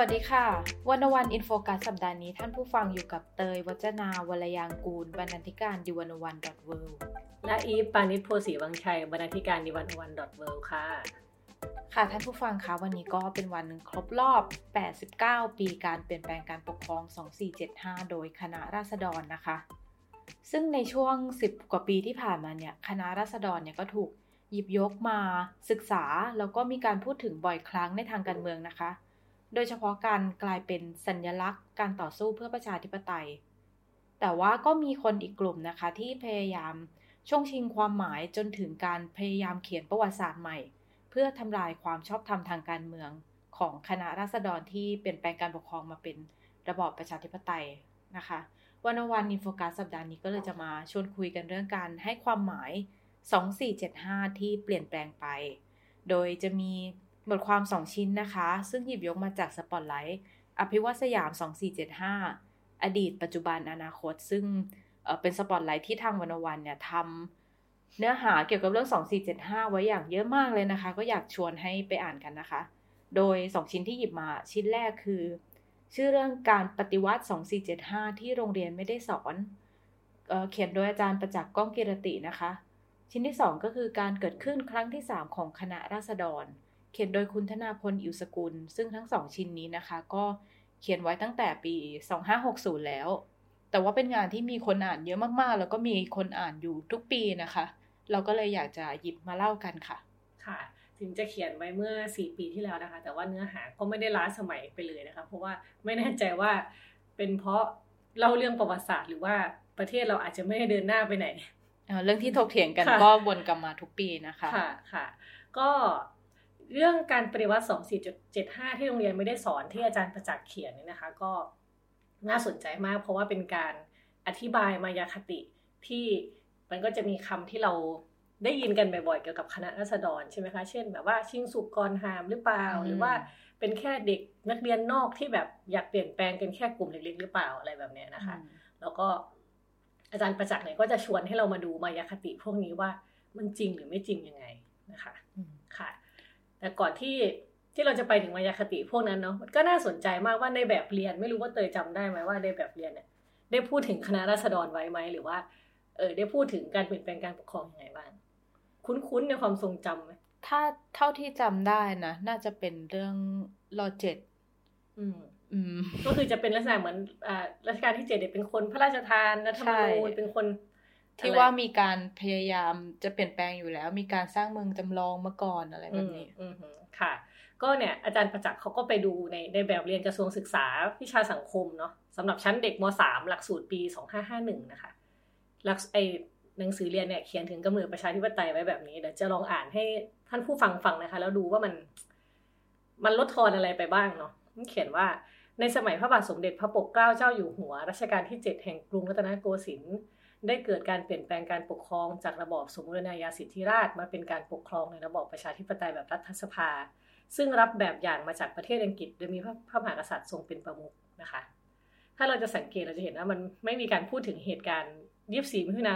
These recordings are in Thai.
วัสดีค่ะ One O One In Focus สัปดาห์นี้ท่านผู้ฟังอยู่กับเตย วจนาวรรลยางกูรบรรณาธิการ The One O One dot worldและอีฟปานิชโพสีวังชัยบรรณาธิการดิวันวันดอทเวิค่ะ ค่ะท่านผู้ฟังคะวันนี้ก็เป็นวันหนึ่งครบรอบ 89 ปีการเปลี่ยนแปลงการปกครอง 2475 โดยคณะราษฎรนะคะ ซึ่งในช่วง 10 กว่าปีที่ผ่านมาเนี่ยคณะราษฎรเนี่ยก็ถูกหยิบยกมาศึกษาแล้วก็มีการพูดถึงบ่อยครั้งในทางการเมืองนะคะ โดยเฉพาะการกลายเป็นสัญญลักษณ์การต่อสู้เพื่อประชาธิปไตย แต่ว่าก็มีคนอีกกลุ่มนะคะที่พยายามช่วงชิงความหมายจนถึงการพยายามเขียนประวัติศาสตร์ใหม่ เพื่อทำลายความชอบธรรมทางการเมืองของคณะราษฎรที่เปลี่ยนแปลงการปกครองมาเป็นระบอบประชาธิปไตยนะคะ One O One In Focus สัปดาห์นี้ก็เลยจะมาชวนคุยกันเรื่องการให้ความหมาย 2475 ที่เปลี่ยนแปลงไป โดยจะมี บทความ 2 ชิ้นนะคะ ซึ่งหยิบยกมาจากสปอตไลท์อภิวัตสยาม 2475 อดีต ปัจจุบันอนาคต ซึ่งเป็นสปอตไลท์ที่ทางวันวันเนี่ยทำเนื้อหาเกี่ยวกับเรื่อง 2475 ไว้อย่างเยอะมากเลยนะคะ ก็อยากชวนให้ไปอ่านกันนะคะ โดย 2 ชิ้นที่หยิบมาชิ้นแรกคือ ชื่อเรื่องการปฏิวัติ 2475 ที่โรงเรียนไม่ได้สอนเอเขียนโดยอาจารย์ประจักษ์ก้องกิรตินะคะ ชิ้นที่ 2 ก็คือการเกิดขึ้นครั้งที่ 3 ของคณะราษฎร เขียนโดยคุณธนาพลอิวสกุล ซึ่งทั้งสองชิ้นนี้นะคะ ก็เขียนไว้ตั้งแต่ปี 2560 แล้ว แต่ว่าเป็นงานที่มีคนอ่านเยอะมากๆ แล้วก็มีคนอ่านอยู่ทุกปีนะคะ เราก็เลยอยากจะหยิบมาเล่ากันค่ะ ค่ะ ถึงจะเขียนไว้เมื่อ 4 ปีที่แล้วนะคะ แต่ว่าเนื้อหาก็ไม่ได้ล้าสมัยไปเลยนะคะ เพราะว่าไม่แน่ใจว่าเป็นเพราะเล่าเรื่องประวัติศาสตร์หรือว่าประเทศเราอาจจะไม่ได้เดินหน้าไปไหน เรื่องที่ถกเถียงกันก็วนกลับมาทุกปีนะคะ ค่ะค่ะ ก็ เรื่องการปฏิวัติ 2475 ที่โรงเรียนไม่ได้สอนที่อาจารย์ประจักษ์เขียนนี่นะคะ ก็น่าสนใจมากเพราะว่าเป็นการอธิบายมายาคติที่มันก็จะมีคำที่เราได้ยินกันบ่อยๆเกี่ยวกับคณะรัษฎรใช่ไหมคะ เช่น แบบว่าชิงสุกกรหามหรือเปล่า หรือว่าเป็นแค่เด็กนักเรียนนอกที่แบบอยากเปลี่ยนแปลงกันแค่กลุ่มเล็กๆหรือเปล่าอะไรแบบนี้นะคะ แล้วก็อาจารย์ประจักษ์เนี่ยก็จะชวนให้เรามาดูมายาคติพวกนี้ว่ามันจริงหรือไม่จริงยังไงนะคะ ค่ะ แต่ก่อนที่ที่เราจะไปถึงมายาคติพวกนั้นเนาะก็น่าสนใจมากว่าในแบบเรียนไม่รู้ว่าเตยจำได้ไหมว่าในแบบเรียนเนี่ยได้พูดถึงคณะราษฎรไว้ไหมหรือว่า เออได้พูดถึงการเปลี่ยนแปลงการปกครองยังไงบ้าง คุ้นๆในความทรงจำไหมถ้าเท่าที่จำได้นะน่าจะเป็นเรื่องรอเจ็ดอืมอืมก็คือจะเป็นลักษณะเหมือนอ่ารัชกาลที่เจ็ดเป็นคนพระราชทานรัฐธรรมนูญเป็นคน ที่ว่ามีการพยายามจะเปลี่ยนแปลงอยู่แล้ว มีการสร้างเมืองจำลองมาก่อนอะไรแบบนี้อืค่ะ ก็เนี่ยอาจารย์ประจักษ์เขาก็ไปดูในในแบบเรียนกระทรวงศึกษาวิชาสังคมเนาะสำหรับชั้นเด็กม .3 หลักสูตรปี 2551 นะคะหลักไอหนังสือเรียนเนี่ยเขียนถึงกำเนิดประชาธิปไตยไว้แบบนี้เดี๋ยวจะลองอ่านให้ท่านผู้ฟังฟังนะคะ แล้วดูว่ามัน มันลดทอนอะไรไปบ้างเนาะเขียนว่าในสมัยพระบาทสมเด็จพระปกเกล้าเจ้าอยู่หัวรัชกาลที่ 7 แห่งกรุงรัตนโกสินทร์ ได้เกิดการเปลี่ยนแปลงการปกครองจากระบอบสมบูรณาญาสิทธิราชมาเป็นการปกครองในระบอบประชาธิปไตยแบบรัฐสภา ซึ่งรับแบบอย่างมาจากประเทศอังกฤษ โดยมีพระมหากษัตริย์ทรงเป็นประมุขนะคะ ถ้าเราจะสังเกตเราจะเห็นว่ามันไม่มีการพูดถึงเหตุการณ์ 24 มิถุนา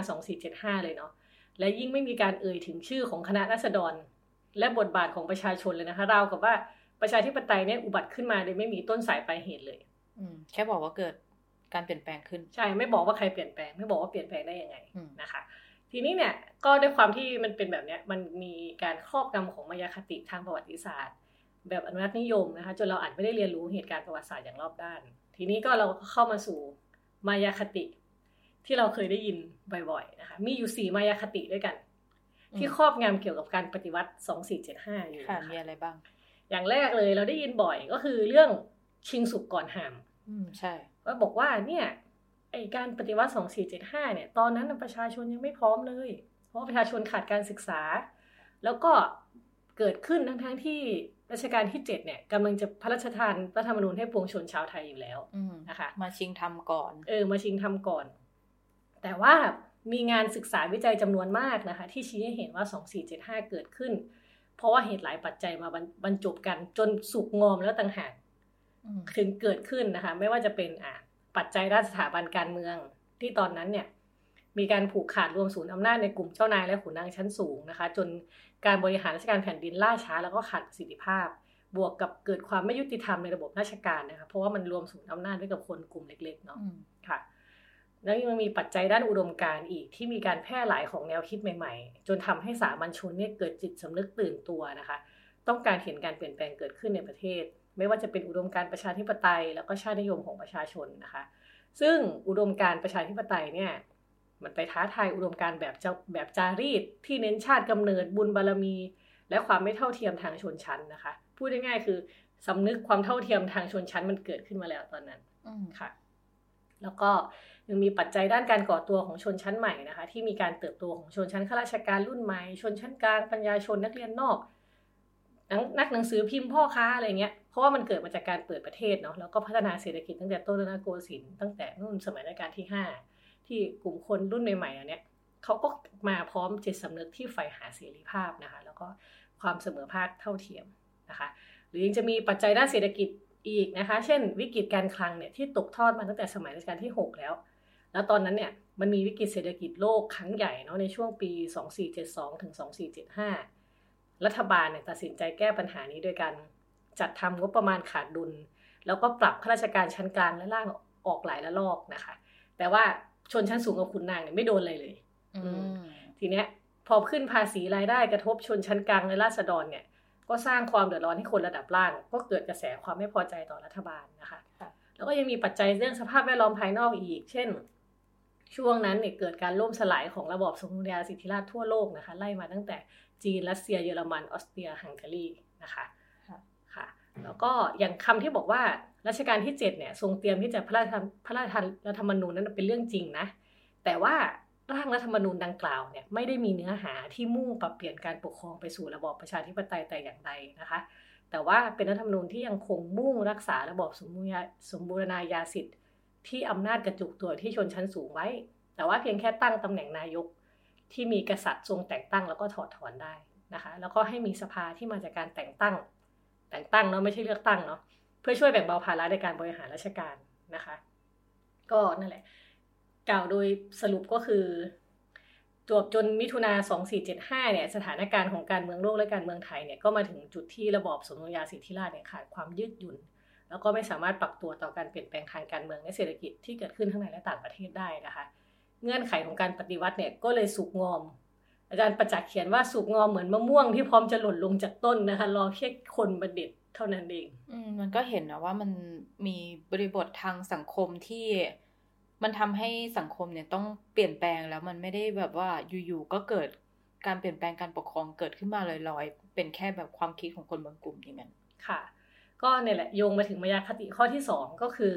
2475 เลยเนาะ และยิ่งไม่มีการเอ่ยถึงชื่อของคณะรัษฎร และบทบาทของประชาชนเลยนะคะราวกับว่าประชาธิปไตยเนี่ยอุบัติขึ้นมาโดยไม่มีต้นสายปลายเหตุเลยอืแค่บอกว่าเกิด การเปลี่ยนแปลงขึ้น ใช่ไม่บอกว่าใครเปลี่ยนแปลง ไม่บอกว่าเปลี่ยนแปลงได้ยังไงนะคะ ทีนี้เนี่ยก็ด้วยความที่มันเป็นแบบเนี้ยมันมีการครอบงำของมายาคติทางประวัติศาสตร์ แบบอนุรักษ์นิยมนะคะจนเราอาจไม่ได้เรียนรู้เหตุการณ์ประวัติศาสตร์อย่างรอบด้าน ทีนี้ก็เราเข้ามาสู่มายาคติที่เราเคยได้ยินบ่อยๆนะคะมีอยู่สี่มายาคติด้วยกัน ที่ครอบงำเกี่ยวกับการปฏิวัติสองสี่เจ็ดห้าอยู่ค่ะมีอะไรบ้าง อย่างแรกเลยเราได้ยินบ่อยก็คือเรื่องชิงสุกก่อนหาม อืมใช่ ก็บอกว่าเนี่ยไอการปฏิวัติ 2475 เนี่ย ตอนนั้นประชาชนยังไม่พร้อมเลย เพราะประชาชนขาดการศึกษา แล้วก็เกิดขึ้นทั้งทั้งที่รัชกาลที่เจ็ดเนี่ยกำลังจะพระราชทานรัฐธรรมนูญให้ปวงชนชาวไทยอยู่แล้วนะคะ มาชิงทำก่อน เออ มาชิงทำก่อน แต่ว่ามีงานศึกษาวิจัยจำนวนมากนะคะ ที่ชี้ให้เห็นว่า 2475 เกิดขึ้น เพราะว่าเหตุหลายปัจจัยมาบรรจบกันจนสุกงอมแล้วต่างหาก ถึงเกิดขึ้นนะคะ ไม่ว่าจะเป็นอ่าปัจจัยด้านสถาบันการเมืองที่ตอนนั้นเนี่ยมีการผูกขาดรวมศูนย์อำนาจในกลุ่มเจ้านายและขุนนางชั้นสูงนะคะ จนการบริหารราชการแผ่นดินล่าช้าแล้วก็ขาดประสิทธิภาพ บวกกับเกิดความไม่ยุติธรรมในระบบราชการนะคะเพราะว่ามันรวมศูนย์อำนาจไว้กับคนกลุ่มเล็กๆเนาะค่ะแล้วยังมีปัจจัยด้านอุดมการณ์อีกที่มีการแพร่หลายของแนวคิดใหม่ๆ จนทำให้สามัญชนเนี่ยเกิดจิตสำนึกตื่นตัวนะคะ ต้องการเห็นการเปลี่ยนแปลงเกิดขึ้นในประเทศ ไม่ว่าจะเป็นอุดมการประชาธิปไตย แล้วก็ชาตินิยมของประชาชนนะคะ ซึ่งอุดมการประชาธิปไตยเนี่ยมันไปท้าทายอุดมการแบบเจ้าแบบจารีต ที่เน้นชาติกำเนิดบุญบารรมี และความไม่เท่าเทียมทางชนชั้นนะคะ พูดง่ายๆคือสำนึกความเท่าเทียมทางชนชั้นมันเกิดขึ้นมาแล้วตอนนั้นค่ะ แล้วก็ยังมีปัจจัยด้านการก่อตัวของชนชั้นใหม่นะคะ ที่มีการเติบโตของชนชั้นข้าราชการรุ่นใหม่ ชนชั้นกลางปัญญาชนนักเรียนนอก นักหนังสือพิมพ์พ่อค้าอะไรเงี้ย เพราะว่ามันเกิดมาจากการเปิดประเทศเนาะแล้วก็พัฒนาเศรษฐกิจตั้งแต่ต้นรัชกาลโกสินทร์ตั้งแต่นู่นสมัยรัชกาลที่ห้าที่กลุ่มคนรุ่นใหม่ๆอันเนี้ยเขาก็มาพร้อมจิตสำนึกที่ใฝ่หาเสรีภาพนะคะแล้วก็ความเสมอภาคเท่าเทียมนะคะหรือยังจะมีปัจจัยด้านเศรษฐกิจอีกนะคะ เช่น วิกฤตการคลังเนี่ยที่ตกทอดมาตั้งแต่สมัยรัชกาลที่ 6 แล้ว แล้วตอนนั้นเนี่ยมันมีวิกฤตเศรษฐกิจโลกครั้งใหญ่เนาะในช่วงปี 2472ถึง2475 รัฐบาลเนี่ยตัดสินใจแก้ปัญหานี้โดยการ จัดทำงบประมาณขาดดุล แล้วก็ปรับข้าราชการชั้นกลางและล่างออกหลายระลอกนะคะ แต่ว่าชนชั้นสูงกับขุนนางเนี่ยไม่โดนอะไรเลยทีเนี้ยพอขึ้นภาษีรายได้กระทบชนชั้นกลางและราษฎรเนี่ย ก็สร้างความเดือดร้อนให้คนระดับล่าง ก็เกิดกระแสความไม่พอใจต่อรัฐบาลนะคะ แล้วก็ยังมีปัจจัยเรื่องสภาพแวดล้อมภายนอกอีก เช่น ช่วงนั้นเนี่ยเกิดการล่มสลายของระบอบสมบูรณาสิทธิราชทั่วโลกนะคะ ไล่มาตั้งแต่จีนรัสเซียเยอรมันออสเตรียฮังการีนะคะค่ะ แล้วก็อย่างคำที่บอกว่ารัชกาลที่7เนี่ยทรงเตรียมที่จะพระราชพระราชรัฐธรรมนูญนั้นเป็นเรื่องจริงนะ แต่ว่าร่างรัฐธรรมนูญดังกล่าวเนี่ยไม่ได้มีเนื้อหาที่มุ่งปรับเปลี่ยนการปกครองไปสู่ระบอบประชาธิปไตยแต่อย่างใดนะคะ แต่ว่าเป็นรัฐธรรมนูญที่ยังคงมุ่งรักษาระบอบสมบูรณาสมบูรณาญาสิทธิ์ ที่อำนาจกระจุกตัวที่ชนชั้นสูงไว้ แต่ว่าเพียงแค่ตั้งตำแหน่งนายกที่มีกษัตริย์ทรงแต่งตั้งแล้วก็ถอดถอนได้นะคะ แล้วก็ให้มีสภาที่มาจากการแต่งตั้ง แต่งตั้งเนาะไม่ใช่เลือกตั้งเนาะเพื่อช่วยแบ่งเบาภาระในการบริหารราชการนะคะ ก็นั่นแหละ กล่าวโดยสรุปก็คือจวบจนมิถุนา2475เนี่ยสถานการณ์ของการเมืองโลกและการเมืองไทยเนี่ยก็มาถึงจุดที่ระบอบสมรยาสิทธิราชเนี่ยขาดความยืดหยุ่น แล้วก็ไม่สามารถปรับตัวต่อการเปลี่ยนแปลงทางการเมืองและเศรษฐกิจที่เกิดขึ้นทั้งในและต่างประเทศได้นะคะ เงื่อนไขของการปฏิวัติเนี่ยก็เลยสุกงอม อาจารย์ประจักษ์เขียนว่าสุกงอมเหมือนมะม่วงที่พร้อมจะหล่นลงจากต้นนะคะ รอแค่คนประดิษฐ์เท่านั้นเองอืมมันก็เห็นนะว่ามันมีบริบททางสังคมที่มันทำให้สังคมเนี่ยต้องเปลี่ยนแปลงแล้วมันไม่ได้แบบว่าอยู่ๆก็เกิดการเปลี่ยนแปลงการปกครองเกิดขึ้นมาลอยๆ เป็นแค่แบบความคิดของคนบางกลุ่มอย่างนั้นค่ะ ก็เนี่ยแหละโยงมาถึงมายาคติข้อที่สองก็คือ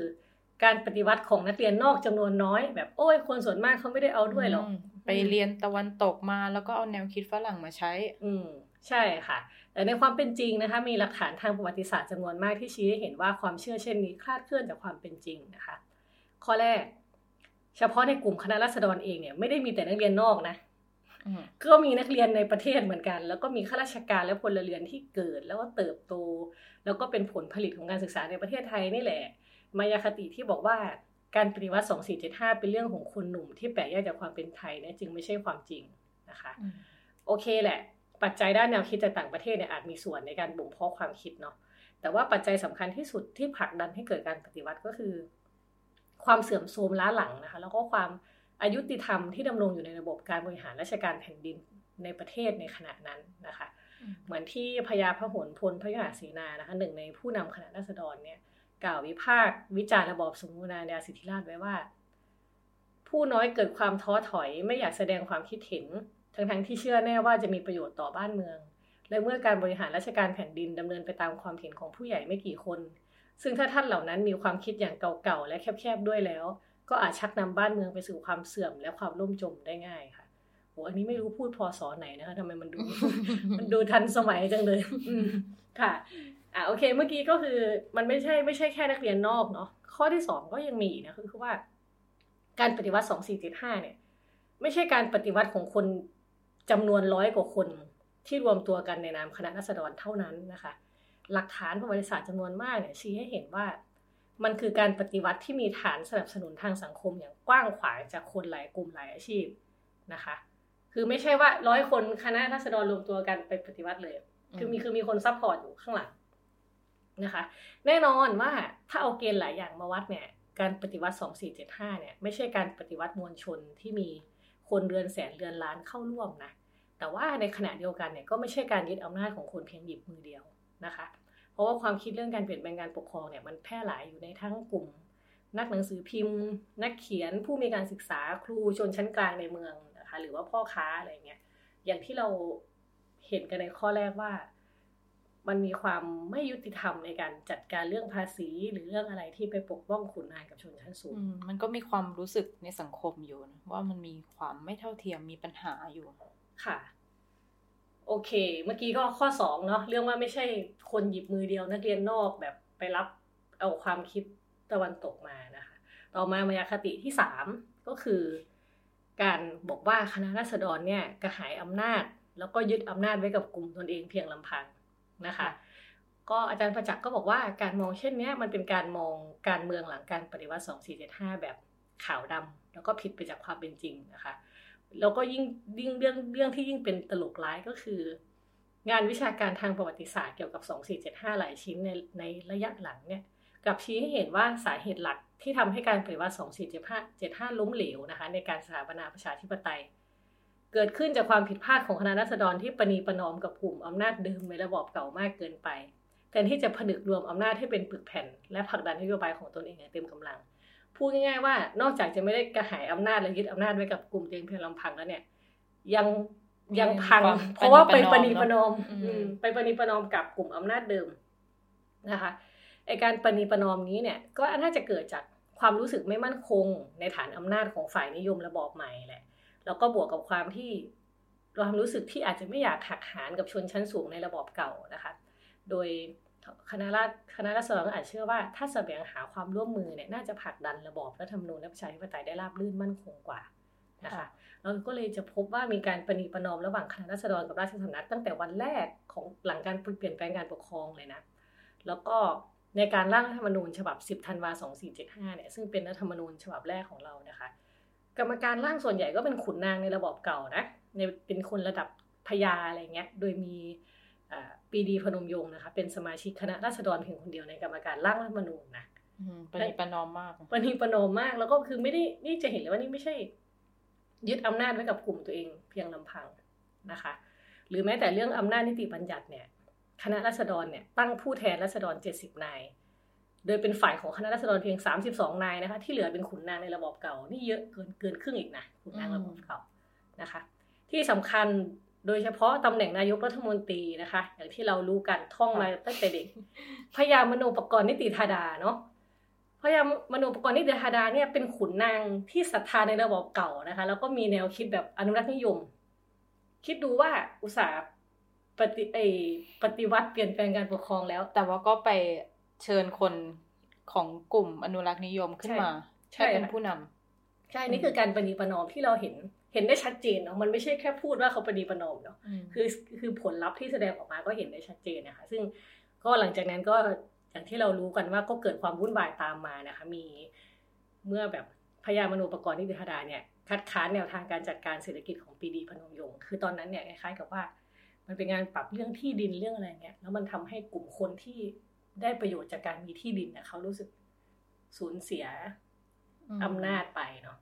การปฏิวัติของนักเรียนนอกจำนวนน้อย แบบโอ้ยคนส่วนมากเขาไม่ได้เอาด้วยหรอก ไปเรียนตะวันตกมาแล้วก็เอาแนวคิดฝรั่งมาใช้ อืมใช่ค่ะ แต่ในความเป็นจริงนะคะ มีหลักฐานทางประวัติศาสตร์จำนวนมากที่ชี้ให้เห็นว่าความเชื่อเช่นนี้คลาดเคลื่อนจากความเป็นจริงนะคะ ข้อแรก เฉพาะในกลุ่มคณะรัษฎรเองเนี่ยไม่ได้มีแต่นักเรียนนอกนะก็มีนักเรียนในประเทศเหมือนกัน แล้วก็มีข้าราชการและพลเรือนที่เกิด แล้วก็เติบโต แล้วก็เป็นผลผลิตของการศึกษาในประเทศไทยนี่แหละ มายาคติที่บอกว่า การปฏิวัติ 2475 เป็นเรื่องของคนหนุ่มที่แปลกแยกจากความเป็นไทยเนี่ยจึงไม่ใช่ความจริงนะคะ โอเคแหละ ปัจจัยด้านแนวคิดจากต่างประเทศเนี่ยอาจมีส่วนในการบ่มเพาะความคิดเนาะแต่ว่าปัจจัยสำคัญที่สุดที่ผลักดันให้เกิดการปฏิวัติก็คือ ความเสื่อมโทรมล้าหลังนะคะ แล้วก็ความอายุติธรรมที่ดำรงอยู่ในระบบการบริหารราชการแผ่นดินในประเทศในขณะนั้นนะคะ เหมือนที่พญาพหลพลพระยาศรีนานะคะหนึ่งในผู้นำคณะราษฎรเนี่ย กล่าววิพากษ์วิจารณ์ระบอบสมบูรณาญาสิทธิราชไว้ว่า ผู้น้อยเกิดความท้อถอยไม่อยากแสดงความคิดเห็น ทั้งทั้งที่เชื่อแน่ว่าจะมีประโยชน์ต่อบ้านเมือง และเมื่อการบริหารราชการแผ่นดินดำเนินไปตามความเห็นของผู้ใหญ่ไม่กี่คน ซึ่งถ้าท่านเหล่านั้นมีความคิดอย่างเก่าๆและแคบๆด้วยแล้ว ก็อาจชักนำบ้านเมืองไปสู่ความเสื่อมและความล่มจมได้ง่ายค่ะโหอันนี้ไม่รู้พูดพอสอไหนนะคะทำไมมันดู มันดูทันสมัยจังเลยค่ะ อ่าโอเคเมื่อกี้ก็คือมันไม่ใช่ไม่ใช่แค่นักเรียนนอกเนาะข้อที่สองก็ยังมีนะคือคือว่า การปฏิวัติสองสี่เจ็ดห้าเนี่ย ไม่ใช่การปฏิวัติของคนจำนวนร้อยกว่าคนที่รวมตัวกันในนามคณะรัษฎรเท่านั้นนะคะ หลักฐานประวัติศาสตร์จำนวนมากเนี่ยชี้ให้เห็นว่ามันคือการปฏิวัติที่มีฐานสนับสนุนทางสังคมอย่างกว้างขวางจากคนหลายกลุ่มหลายอาชีพนะคะ คือไม่ใช่ว่าร้อยคนคณะราษฎรรวมตัวกันไปปฏิวัติเลย คือมีคือมีคน support อยู่ข้างหลัง นะคะ แน่นอนว่าถ้าเอาเกณฑ์หลายอย่างมาวัดเนี่ยการปฏิวัติ 2475 เนี่ยไม่ใช่การปฏิวัติมวลชนที่มีคนเรือนแสนเรือนล้านเข้าร่วมนะแต่ว่าในขณะเดียวกันเนี่ยก็ไม่ใช่การยึดอำนาจของคนเพียงหยิบมือเดียวนะคะ เพราะว่าความคิดเรื่องการเปลี่ยนแปลงการปกครองเนี่ยมันแพร่หลายอยู่ในทั้งกลุ่ม นักหนังสือพิมพ์ นักเขียนผู้มีการศึกษาครูชนชั้นกลางในเมืองนะคะหรือว่าพ่อค้าอะไรเงี้ยอย่างที่เราเห็นกันในข้อแรกว่า มันมีความไม่ยุติธรรมในการจัดการเรื่องภาษีหรือเรื่องอะไรที่ไปปกป้องขุนนางกับชนชั้นสูง มันก็มีความรู้สึกในสังคมอยู่นะว่ามันมีความไม่เท่าเทียมมีปัญหาอยู่ค่ะ โอเค เมื่อกี้ก็ข้อสองเนาะเรื่องว่าไม่ใช่คนหยิบมือเดียวนักเรียนนอกแบบไปรับเอาความคิดตะวันตกมานะคะ ต่อมามายาคติที่สามก็คือ การบอกว่าคณะราษฎรเนี่ยกระหายอำนาจ แล้วก็ยึดอำนาจไว้กับกลุ่มตนเองเพียงลำพัง นะคะ ก็อาจารย์ประจักษ์ก็บอกว่าการมองเช่นนี้มันเป็นการมองการเมืองหลังการปฏิวัติ 2475 แบบขาวดำแล้วก็ผิดไปจากความเป็นจริงนะคะแล้วก็ยิ่งยิ่งเรื่องเรื่องที่ยิ่งเป็นตลกร้ายก็คือ งานวิชาการทางประวัติศาสตร์เกี่ยวกับ 2475 หลายชิ้นในในระยะหลังเนี่ยกับชี้ให้เห็นว่าสาเหตุหลักที่ทำให้การปฏิวัติ 2475 75 ล้มเหลวนะคะในการสถาปนาประชาธิปไตย เกิดขึ้นจากความผิดพลาดของคณะรัษฎรที่ปณีประนอมกับกลุ่มอำนาจเดิมในระบอบเก่ามากเกินไปแทนที่จะผนึกรวมอำนาจให้เป็นปึกแผ่น และผลักดันนโยบายของตนเองอย่างเต็มกำลัง พูดง่ายๆว่านอกจากจะไม่ได้กระหายอำนาจและยึดอำนาจไว้กับกลุ่มตัวเองเพียงลำพังแล้วเนี่ย ยังยังพัง เพราะว่าไปปณีประนอมไปปณีประนอมกับกลุ่มอำนาจเดิมนะคะไอการปณีประนอมนี้เนี่ย ก็น่าจะเกิดจากความรู้สึกไม่มั่นคงในฐานอำนาจของฝ่ายนิยมระบอบใหม่แหละ แล้วก็บวกกับความที่ความรู้สึกที่อาจจะไม่อยากหักหานกับชนชั้นสูงในระบอบเก่านะคะ โดยคณะราคณะรัษฎรอาจเชื่อว่าถ้าแสวงหาความร่วมมือเนี่ยน่าจะผลักดันระบอบรัฐธรรมนูญและประชาธิปไตยได้ราบรื่นมั่นคงกว่านะคะเราก็เลยจะพบว่ามีการประนีประนอมระหว่างคณะรัษฎรกับราชสำนักตั้งแต่วันแรกของหลังการเปลี่ยนแปลงการปกครองเลยนะ แล้วก็ในการร่างรัฐธรรมนูญฉบับ 10 ธันวา 2475 เนี่ยซึ่งเป็นรัฐธรรมนูญฉบับแรกของเรานะคะ กรรมการร่างส่วนใหญ่ก็เป็นขุนนางในระบอบเก่านะในเป็นคนระดับพญาอะไรเงี้ย โดยมีปีดีพนมยงค์นะคะ เป็นสมาชิกคณะราษฎรเพียงคนเดียวในกรรมการร่างรัฐธรรมนูญนะปณิประนอมมากปณิประนอมมากแล้วก็คือไม่ได้นี่จะเห็นเลยว่านี่ไม่ใช่ ยึดอำนาจไว้กับกลุ่มตัวเองเพียงลำพังนะคะ หรือแม้แต่เรื่องอำนาจนิติบัญญัติเนี่ย คณะราษฎรเนี่ยตั้งผู้แทนราษฎรเจ็ดสิบนาย โดยเป็นฝ่ายของคณะราษฎรเพียงสามสิบสองนายนะคะ ที่เหลือเป็นขุนนางในระบอบเก่า นี่เยอะเกินเกินครึ่งอีกนะขุนนางระบอบเก่านะคะ ที่สำคัญโดยเฉพาะตำแหน่งนายกรัฐมนตรีนะคะ อย่างที่เรารู้กันท่องมาตั้งแต่เด็กพยามโนปกรณ์นิติธาดาเนาะพยามโนปกรณ์นิติธาดาเนี่ยเป็นขุนนางที่ศรัทธาในระบบเก่านะคะ แล้วก็มีแนวคิดแบบอนุรักษ์นิยม คิดดูว่าอุตสาห์ปฏิเอปฏิวัติเปลี่ยนแปลงการปกครองแล้ว แต่ว่าก็ไป เชิญคนของกลุ่มอนุรักษ์นิยมขึ้นมาใช่เป็นผู้นำใช่นี่คือการปฏิปนอมที่เราเห็นเห็นได้ชัดเจนเนาะมันไม่ใช่แค่พูดว่าเขาปฏิปนอมเนาะคือคือผลลัพธ์ที่แสดงออกมาก็เห็นได้ชัดเจนนะคะ ซึ่งก็หลังจากนั้นก็อย่างที่เรารู้กันว่าก็เกิดความวุ่นวายตามมานะคะ มีเมื่อแบบพยามโนปกรณ์นิติธดาเนี่ยคัดค้านแนวทางการจัดการเศรษฐกิจของปีดีพนมยงค์คือตอนนั้นเนี่ยคล้ายๆกับว่า มันเป็นงานปรับเรื่องที่ดินเรื่องอะไรเงี้ยแล้วมันทำให้กลุ่มคนที่ ได้ประโยชน์จากการมีที่ดินเนี่ยเขารู้สึกสูญเสียอำนาจไปเนาะ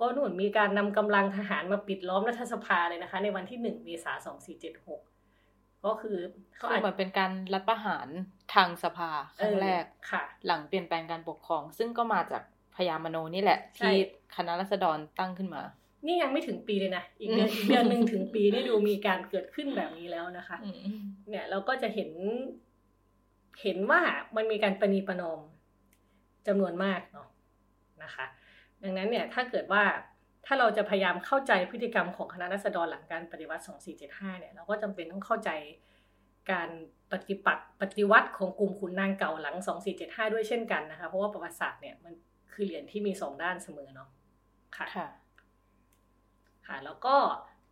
ก็นู่นมีการนำกำลังทหารมาปิดล้อมรัฐสภาเลยนะคะ ในวันที่หนึ่งเมษาสองสี่เจ็ดหกก็คือเขาอาจจะเป็นการรัฐประหารทางสภาครั้งแรกค่ะ หลังเปลี่ยนแปลงการปกครอง ซึ่งก็มาจากพญามโนนี่แหละ ที่คณะรัษฎรตั้งขึ้นมา นี่ยังไม่ถึงปีเลยนะอีกเดือนอีกเดือนหนึ่งถึงปีนี่ดูมีการเกิดขึ้นแบบนี้แล้วนะคะ เนี่ยเราก็จะเห็น เห็นว่ามันมีการประนีประนอมจำนวนมากเนาะนะคะ ดังนั้นเนี่ยถ้าเกิดว่าถ้าเราจะพยายามเข้าใจพฤติกรรมของคณะรัษฎรหลังการปฏิวัติ 2475 เนี่ยเราก็จำเป็นต้องเข้าใจการปฏิปักษ์ปฏิวัติของกลุ่มขุนนางเก่าหลัง 2475 ด้วยเช่นกันนะคะ เพราะว่าประวัติศาสตร์เนี่ยมันคือเหรียญที่มีสองด้านเสมอเนาะค่ะค่ะ แล้วก็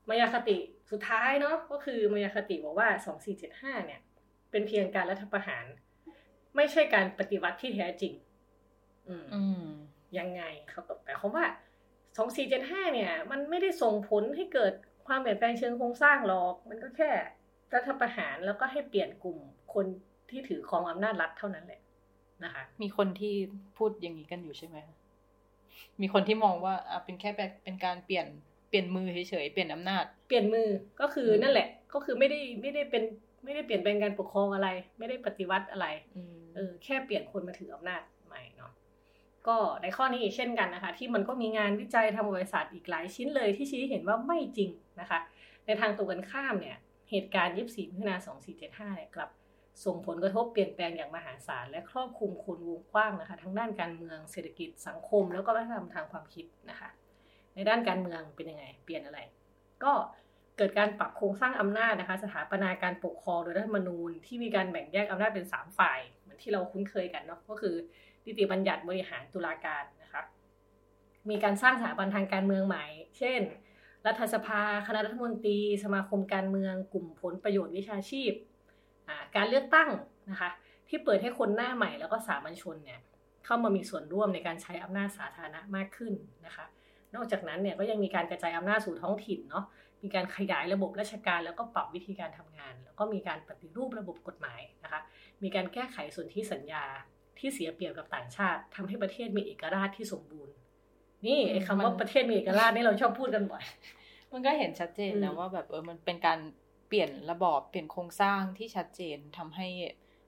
มายาคติสุดท้ายเนาะก็คือมายาคติบอกว่าสองสี่เจ็ดห้าเนี่ย เป็นเพียงการรัฐประหาร ไม่ใช่การปฏิวัติที่แท้จริง อืมอืมยังไงเขาก็แต่เขาว่าสองสี่เจ็ดห้าเนี่ย มันไม่ได้ส่งผลให้เกิดความเปลี่ยนแปลงเชิงโครงสร้างหรอก มันก็แค่รัฐประหารแล้วก็ให้เปลี่ยนกลุ่มคนที่ถือครองอำนาจรัฐเท่านั้นแหละนะคะ มีคนที่พูดอย่างนี้กันอยู่ใช่ไหมมีคนที่มองว่าอะเป็นแค่แบบเป็นการเปลี่ยนเปลี่ยนมือเฉยๆเปลี่ยนอำนาจ เปลี่ยนมือก็คือนั่นแหละ ก็คือไม่ได้ไม่ได้เป็น ไม่ได้เปลี่ยนแปลงการปกครองอะไร ไม่ได้ปฏิวัติอะไรอืมเออแค่เปลี่ยนคนมาถืออำนาจใหม่เนาะก็ในข้อนี้อีกเช่นกันนะคะ ที่มันก็มีงานวิจัยทางบริษัทอีกหลายชิ้นเลยที่ชี้ให้เห็นว่าไม่จริงนะคะ ในทางตรงกันข้ามเนี่ย เหตุการณ์ 24มิถุนา2475 เนี่ยกลับส่งผลกระทบเปลี่ยนแปลงอย่างมหาศาลและครอบคลุมคนวงกว้างนะคะ ทั้งด้านการเมืองเศรษฐกิจสังคม แล้วก็วัฒนธรรมทางความคิดนะคะ ในด้านการเมืองเป็นยังไง เปลี่ยนอะไร ก็ เกิดการปรับโครงสร้างอำนาจนะคะ สถาปนาการปกครองโดยรัฐธรรมนูญที่มีการแบ่งแยกอำนาจเป็น 3 ฝ่าย เหมือนที่เราคุ้นเคยกันเนาะก็คือนิติบัญญัติบริหารตุลาการนะคะ มีการสร้างสถาบันทางการเมืองใหม่ เช่น รัฐสภา คณะรัฐมนตรี สมาคมการเมือง กลุ่มผลประโยชน์วิชาชีพ การเลือกตั้งนะคะ ที่เปิดให้คนหน้าใหม่แล้วก็สามัญชนเนี่ยเข้ามามีส่วนร่วมในการใช้อำนาจสาธารณะมากขึ้นนะคะ นอกจากนั้นเนี่ยก็ยังมีการกระจายอำนาจสู่ท้องถิ่นเนาะ มีการขยายระบบราชการแล้วก็ปรับวิธีการทำงาน แล้วก็มีการปฏิรูประบบกฎหมายนะคะ มีการแก้ไขส่วนที่สัญญาที่เสียเปรียบกับต่างชาติทำให้ประเทศมีเอกราชที่สมบูรณ์ นี่ไอ้คำว่าประเทศมีเอกราชนี่เราชอบพูดกันบ่อย มันก็เห็นชัดเจนนะอืมว่าแบบเออมันเป็นการเปลี่ยนระบอบเปลี่ยนโครงสร้างที่ชัดเจนทำให้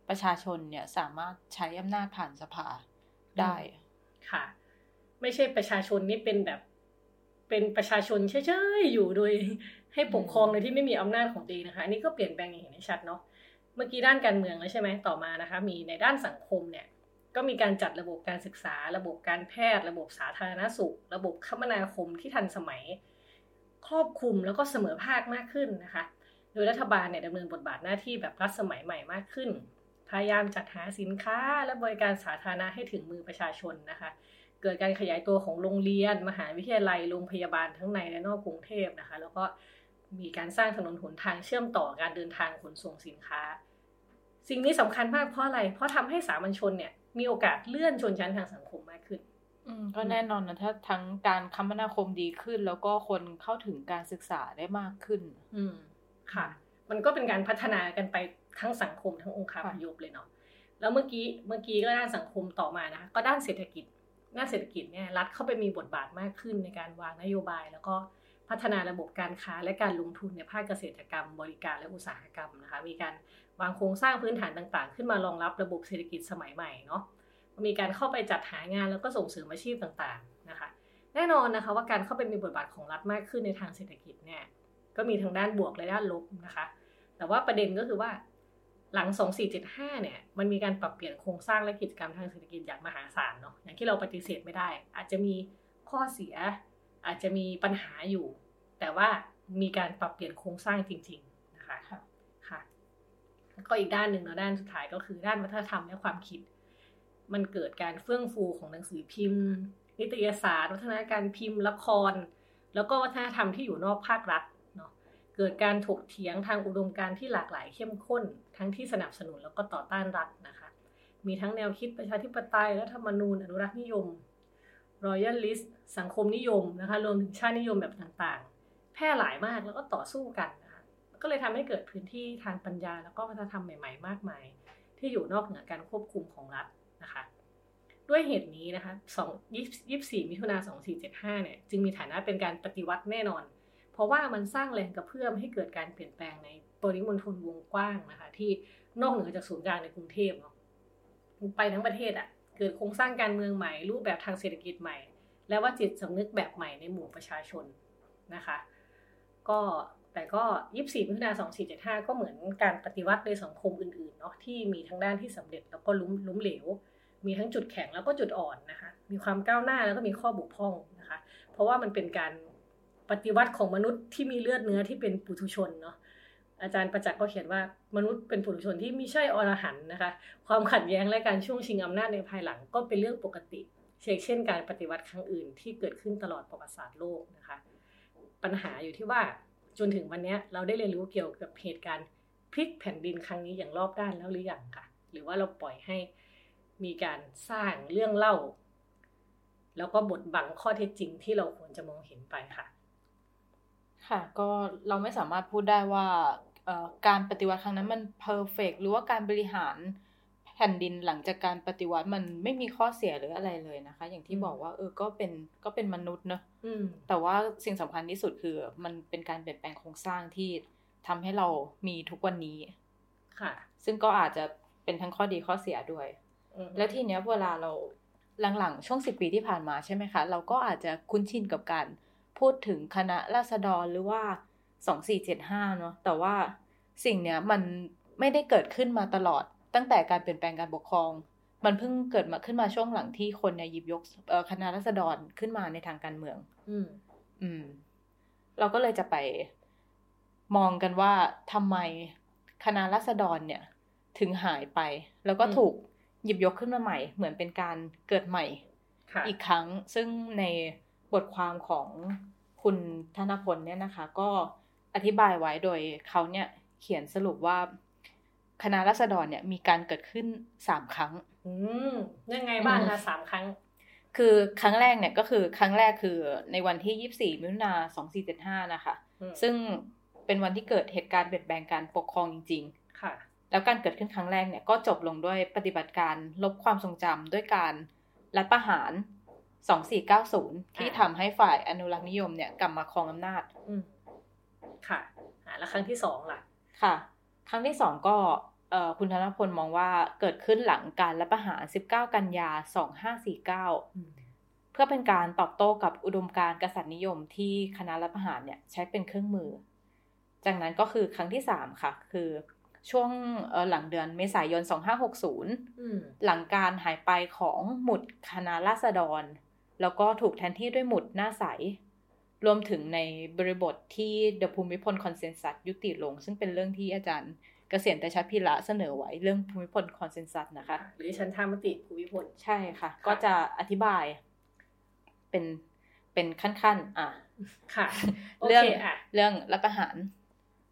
ประชาชนเนี่ยสามารถใช้อำนาจผ่านสภาได้ค่ะ ไม่ใช่ประชาชนนี่เป็นแบบ เป็นประชาชนเฉยๆอยู่โดยให้ปกครองโดยที่ไม่มีอำนาจของตัวเองนะคะนนี่ก็เปลี่ยนแปลงอย่างเห็นได้ชัดเนาะเมื่อกี้ด้านการเมืองแล้วใช่ไหมต่อมานะคะ มีในด้านสังคมเนี่ยก็มีการจัดระบบการศึกษา ระบบการแพทย์ ระบบสาธารณสุข ระบบคมนาคมที่ทันสมัย ครอบคลุมแล้วก็เสมอภาคมากขึ้นนะคะ โดยรัฐบาลเนี่ยดำเนินบทบาทหน้าที่แบบรัฐสมัยใหม่มากขึ้น พยายามจัดหาสินค้าและบริการสาธารณะให้ถึงมือประชาชนนะคะ เกิดการขยายตัวของโรงเรียน มหาวิทยาลัยโรงพยาบาลทั้งในและนอกกรุงเทพนะคะ แล้วก็มีการสร้างถนนหนทางเชื่อมต่อการเดินทางขนส่งสินค้า สิ่งนี้สำคัญมากเพราะอะไร เพราะทำให้สามัญชนเนี่ยมีโอกาสเลื่อนชนชั้นทางสังคมมากขึ้นอืมก็แน่นอนนะถ้าทั้งการคมนาคมดีขึ้น แล้วก็คนเข้าถึงการศึกษาได้มากขึ้น อืมค่ะ มันก็เป็นการพัฒนากันไปทั้งสังคมทั้งองค์คาพยพเลยเนาะแล้วเมื่อกี้เมื่อกี้ก็ด้านสังคมต่อมานะคะก็ด้านเศรษฐกิจ ด้านเศรษฐกิจเนี่ยรัฐเข้าไปมีบทบาทมากขึ้นในการวางนโยบาย แล้วก็พัฒนาระบบการค้าและการลงทุนในภาคเกษตรกรรม บริการและอุตสาหกรรมนะคะมีการวางโครงสร้างพื้นฐานต่างๆ ขึ้นมารองรับระบบเศรษฐกิจสมัยใหม่เนาะมีการเข้าไปจัดหางานแล้วก็ส่งเสริมอาชีพต่างๆนะคะ แน่นอนนะคะว่าการเข้าไปมีบทบาทของรัฐมากขึ้นในทางเศรษฐกิจเนี่ยก็มีทั้งด้านบวกและด้านลบนะคะ แต่ว่าประเด็นก็คือว่า หลัง 2475 เนี่ย มันมีการปรับเปลี่ยนโครงสร้างและกิจกรรมทางเศรษฐกิจอย่างมหาศาลเนาะ อย่างที่เราปฏิเสธไม่ได้ อาจจะมีข้อเสีย อาจจะมีปัญหาอยู่ แต่ว่ามีการปรับเปลี่ยนโครงสร้างจริง ๆ นะคะ ค่ะค่ะแล้วก็อีกด้านหนึ่งเนาะด้านสุดท้ายก็คือด้านวัฒนธรรมและความคิด มันเกิดการเฟื่องฟูของหนังสือพิมพ์ นิตยสาร วัฒนการพิมพ์ ละคร แล้วก็วัฒนธรรมที่อยู่นอกภาครัฐ เกิดการถกเถียงทางอุดมการณ์ที่หลากหลายเข้มข้น ทั้งที่สนับสนุนแล้วก็ต่อต้านรัฐนะคะ มีทั้งแนวคิดประชาธิปไตยรัฐธรรมนูญ อนุรักษ์นิยมรอยัลลิสสังคมนิยมนะคะรวมถึงชาตินิยมแบบต่างๆ แพร่หลายมากแล้วก็ต่อสู้กันนะคะก็เลยทำให้เกิดพื้นที่ทางปัญญา แล้วก็วัฒนธรรมใหม่ๆ มากมาย ที่อยู่นอกเหนือการควบคุมของรัฐนะคะด้วยเหตุนี้นะคะ24มิถุนา2475 เนี่ย จึงมีฐานะเป็นการปฏิวัติแน่นอน ราะว่ามันสร้างแรงกระเพื่อมให้เกิดการเปลี่ยนแปลงในปริมณฑลวงกว้างนะคะ ที่นอกเหนือจากศูนย์กลางในกรุงเทพเนาะไปทั้งประเทศอะ่ะเกิดโครงสร้างการเมืองใหม่ รูปแบบทางเศรษฐกิจใหม่ และว่าจิตสำนึกแบบใหม่ในหมู่ประชาชนนะคะ ก็แต่ก็24มิถุนา2475ก็เหมือนการปฏิวัติในสังคมอื่นๆเนาะที่มีทั้งด้านที่สำเร็จแล้วก็ล้มล้มเหลว มีทั้งจุดแข็งแล้วก็จุดอ่อนนะคะ มีความก้าวหน้าแล้วก็มีข้อบกพร่องนะคะ เพราะว่ามันเป็นการ ปฏิวัติของมนุษย์ที่มีเลือดเนื้อที่เป็นปุถุชนเนาะอาจารย์ประจักษ์ก็เขียนว่ามนุษย์เป็นปุถุชนที่ไม่ใช่อรหันนะคะ ความขัดแย้งและการช่วงชิงอำนาจในภายหลังก็เป็นเรื่องปกติ เช่นเช่น การปฏิวัติครั้งอื่นที่เกิดขึ้นตลอดประวัติศาสตร์โลกนะคะ ปัญหาอยู่ที่ว่าจนถึงวันนี้เราได้เรียนรู้เกี่ยวกับเหตุการณ์พลิกแผ่นดินครั้งนี้อย่างรอบด้านแล้วหรือยังค่ะ หรือว่าเราปล่อยให้มีการสร้างเรื่องเล่า แล้วก็บทบังข้อเท็จจริงที่เราควรจะมองเห็นไปค่ะ ค่ะ ก็เราไม่สามารถพูดได้ว่าการปฏิวัติครั้งนั้นมันเพอร์เฟกหรือว่าการบริหารแผ่นดินหลังจากการปฏิวัติมันไม่มีข้อเสียหรืออะไรเลยนะคะ อย่างที่บอกว่า เออก็เป็นก็เป็นมนุษย์เนอะแต่ว่าสิ่งสำคัญที่สุดคือ มันเป็นการเปลี่ยนแปลงโครงสร้างที่ทำให้เรามีทุกวันนี้ค่ะ ซึ่งก็อาจจะเป็นทั้งข้อดีข้อเสียด้วย แล้วทีเนี้ยเวลาเราหลังๆ ช่วงสิบปีที่ผ่านมาใช่ไหมคะ เราก็อาจจะคุ้นชินกับการ พูดถึงคณะราษฎรหรือว่าสองสี่เจ็ดห้าเนาะแต่ว่าสิ่งเนี้ยมันไม่ได้เกิดขึ้นมาตลอด ตั้งแต่การเปลี่ยนแปลงการปกครอง มันเพิ่งเกิดมาขึ้นมาช่วงหลังที่คนเนี่ยหยิบยกคณะรัษฎรขึ้นมาในทางการเมือง อืม อืม เราก็เลยจะไปมองกันว่าทำไมคณะรัษฎรเนี่ย ถึงหายไป แล้วก็ถูกหยิบยกขึ้นมาใหม่ เหมือนเป็นการเกิดใหม่ อีกครั้งซึ่งใน บทความของคุณธนพลเนี่ยนะคะ ก็อธิบายไว้โดยเขาเนี่ยเขียนสรุปว่าคณะรัษฎรเนี่ยมีการเกิดขึ้นสามครั้ง อืมยังไงบ้างคะสามครั้ง คือครั้งแรกเนี่ยก็คือครั้งแรกคือในวันที่ยี่สี่มิถุนาสองสี่เจ็ดห้านะคะ ซึ่งเป็นวันที่เกิดเหตุการณ์เปลี่ยนแปลงการปกครองจริง ๆ ค่ะ แล้วการเกิดขึ้นครั้งแรกเนี่ยก็จบลงด้วยปฏิบัติการลบความทรงจำด้วยการรัฐประหาร สองสี่เก้าศูนย์ที่ทำให้ฝ่ายอนุรักษ์นิยมเนี่ยกลับมาครองอำนาจอืมค่ะแล้วครั้งที่สองล่ะ ค่ะ ครั้งที่สองก็คุณธนพลมองว่าเกิดขึ้นหลังการรัฐประหาร 19 กันยา 2549 เพื่อเป็นการตอบโต้กับอุดมการกษัตริย์นิยมที่คณะรัฐประหารเนี่ยใช้เป็นเครื่องมือ จากนั้นก็คือครั้งที่ 3 ค่ะ คือช่วงหลังเดือนเมษายน 2560 หลังการหายไปของหมุดคณะราษฎร แล้วก็ถูกแทนที่ด้วยหมุดหน้าใส รวมถึงในบริบทที่ The ภูมิพล Consensus ยุติลง ซึ่งเป็นเรื่องที่อาจารย์เกษียณแต่ชัดพิระเสนอไว้เรื่องภูมิพล Consensus นะคะ หรือฉันทามติภูมิพล ใช่ค่ะ ก็จะอธิบายเป็นเป็นขั้นๆ อะ ค่ะ เรื่องเรื่องรัฐประหาร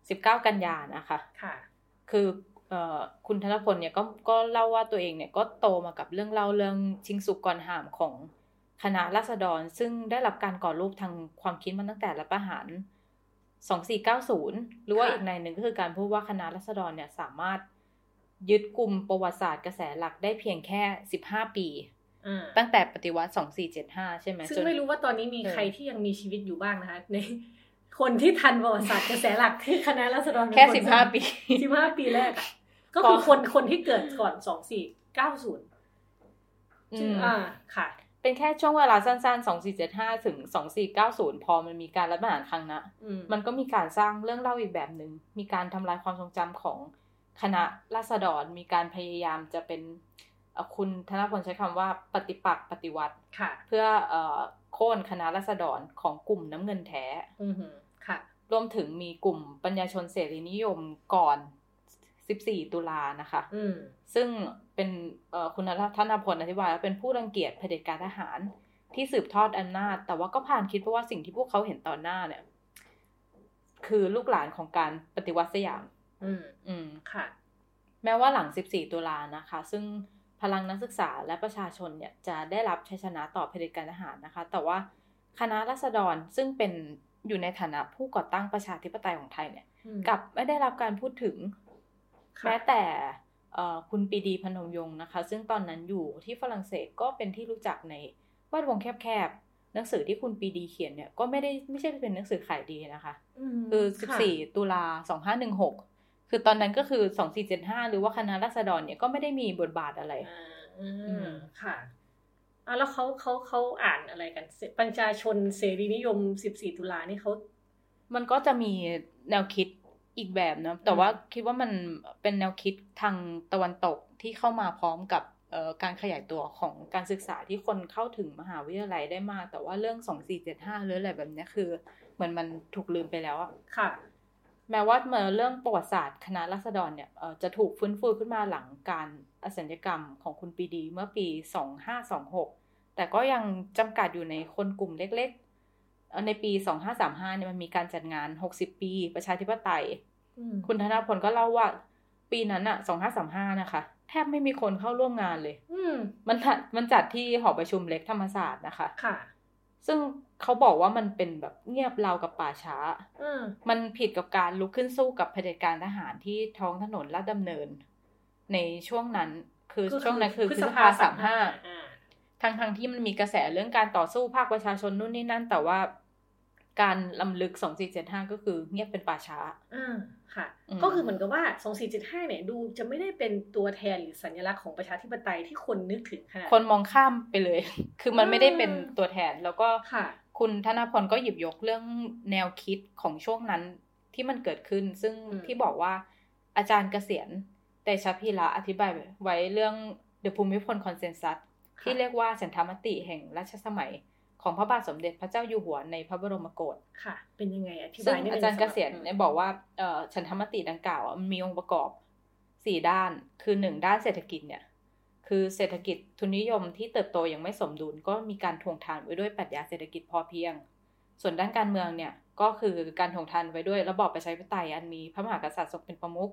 สิบเก้ากันยานะคะ ค่ะ คือเอ่อคุณธนพลเนี่ยก็ก็เล่าว่าตัวเองเนี่ยก็โตมากับเรื่องเล่าเรื่องชิงสุกกรหามของ คณะราษฎรซึ่งได้รับการก่อรูปทางความคิดมาตั้งแต่รัฐประหาร 2490 หรือว่าอีกในหนึ่งก็คือการพูดว่าคณะรัษฎรเนี่ยสามารถยึดกลุ่มประวัติศาสตร์กระแสหลักได้เพียงแค่ 15 ปี ตั้งแต่ปฏิวัติ 2475 ใช่ไหมซึ่งไม่รู้ว่าตอนนี้มีใครที่ยังมีชีวิตอยู่บ้างนะคะในคนที่ทันประวัติศาสตร์กระแสหลักที่คณะรัษฎรแค่ 15 ปี 15 ปีแรกอะก็คือคนคนที่เกิดก่อน 2490อ่าค่ะ เป็นแค่ช่วงเวลาสั้นๆ 2475 ถึง 2490 พอมันมีการรัฐประหารครั้งนะมันก็มีการสร้างเรื่องเล่าอีกแบบหนึง่ง มีการทำลายความทรงจำของคณะราษฎร มีการพยายามจะเป็นคุณธนพลใช้คำว่าปฏิปักษ์ปฏิวัติเพื่อโค่นคณะราษฎรของกลุ่มน้ำเงินแท้รวมถึงมีกลุ่มปัญญาชนเสรีนิยมก่อน 14 ตุลานะคะซึ่งเป็นคุณธนพลอธิบายว่าเป็นผู้รังเกียจเผด็จการทหาร ที่สืบทอดอำนาจ แต่ว่าก็ผ่านคิดเพราะว่าสิ่งที่พวกเขาเห็นตอนหน้าเนี่ย คือลูกหลานของการปฏิวัติสยาม อืมอืมค่ะ แม้ว่าหลัง 14 ตุลานะคะ ซึ่งพลังนักศึกษาและประชาชนเนี่ยจะได้รับชัยชนะต่อเผด็จการทหารนะคะ แต่ว่าคณะรัษฎรซึ่งเป็นอยู่ในฐานะผู้ก่อตั้งประชาธิปไตยของไทยเนี่ยกับไม่ได้รับการพูดถึง แม้แต่คุณปีดีพนมยงค์นะคะ ซึ่งตอนนั้นอยู่ที่ฝรั่งเศสก็เป็นที่รู้จักในแวดวงแคบๆหนังสือที่คุณปีดีเขียนเนี่ยก็ไม่ได้ไม่ใช่เป็นหนังสือขายดีนะคะคือ 14 ตุลา 2516 คือตอนนั้นก็คือ 2475 หรือว่าคณะรัษฎรเนี่ยก็ไม่ได้มีบทบาทอะไรอืมค่ะอะแล้วเขาเขาเขาอ่านอะไรกันปัญชาชนเสรีนิยม 14 ตุลานี่เขามันก็จะมีแนวคิด อีกแบบนะแต่ว่าคิดว่ามันเป็นแนวคิดทางตะวันตกที่เข้ามาพร้อมกับการขยายตัวของการศึกษาที่คนเข้าถึงมหาวิทยาลัยได้มาก แต่ว่าเรื่องสองสี่เจ็ดห้าหรืออะไรแบบนี้คือ เหมือนมันถูกลืมไปแล้วอะค่ะ แม้ว่าเมื่อเรื่องประวัติศาสตร์คณะรัษฎรเนี่ยจะถูกฟื้นฟูขึ้นมาหลังการอสัญกรรมของคุณปีดีเมื่อปี 2526 แต่ก็ยังจำกัดอยู่ในคนกลุ่มเล็กๆ ในปี 2535เนี่ยมันมีการจัดงาน 60 ปี ประชาธิปไตยอืม คุณธนพลก็เล่าว่า ปีนั้นอะ2535นะคะ แทบไม่มีคนเข้าร่วมงานเลย อืมมันจัดมันจัดที่หอประชุมเล็กธรรมศาสตร์นะคะ ค่ะ ซึ่งเขาบอกว่ามันเป็นแบบเงียบราวกับป่าช้าอืมมันผิดกับการลุกขึ้นสู้กับเผด็จการทหารที่ท้องถนนลาดดำเนิน ในช่วงนั้นคือช่วงนั้นคือพฤษภาสามห้าอ่าทั้งทั้งที่มันมีกระแสเรื่องการต่อสู้ภาคประชาชนนู่นนี่นั่น แต่ว่า การลำลึก 2475 ก็คือเงียบเป็นป่าช้าอ่าค่ะอืมก็คือเหมือนกับว่า 2475 เนี่ยดูจะไม่ได้เป็นตัวแทนหรือสัญลักษณ์ของประชาธิปไตยที่คนนึกถึงขนาดคนมองข้ามไปเลย คือมันไม่ได้เป็นตัวแทนแล้วก็ค่ะคุณธนพลก็หยิบยกเรื่องแนวคิดของช่วงนั้นที่มันเกิดขึ้น ซึ่งอืมที่บอกว่าอาจารย์เกษียร เตชะพีระอธิบายไว้เรื่อง The ภูมิพล Consensus ที่เรียกว่าฉันทามติแห่งรัชสมัย ของพระบาทสมเด็จพระเจ้าอยู่หัวในพระบรมโกศค่ะ เป็นยังไงอธิซึ่บางยนิดนึงอาจารย์เกษียรสำหรับเนี่ยบอกว่าเอ่อฉันทามติดังกล่าวอะมันมีองค์ประกอบสี่ด้าน คือหนึ่งด้านเศรษฐกิจเนี่ย คือเศรษฐกิจทุนนิยมที่เติบโตอย่างไม่สมดุลก็มีการทวงทานไว้ด้วยปรัชญาเศรษฐกิจพอเพียง ส่วนด้านการเมืองเนี่ยก็คือการทวงทานไว้ด้วยระบอบประชาธิปไตยอันมีพระมหากษัตริย์ทรงเป็นประมุข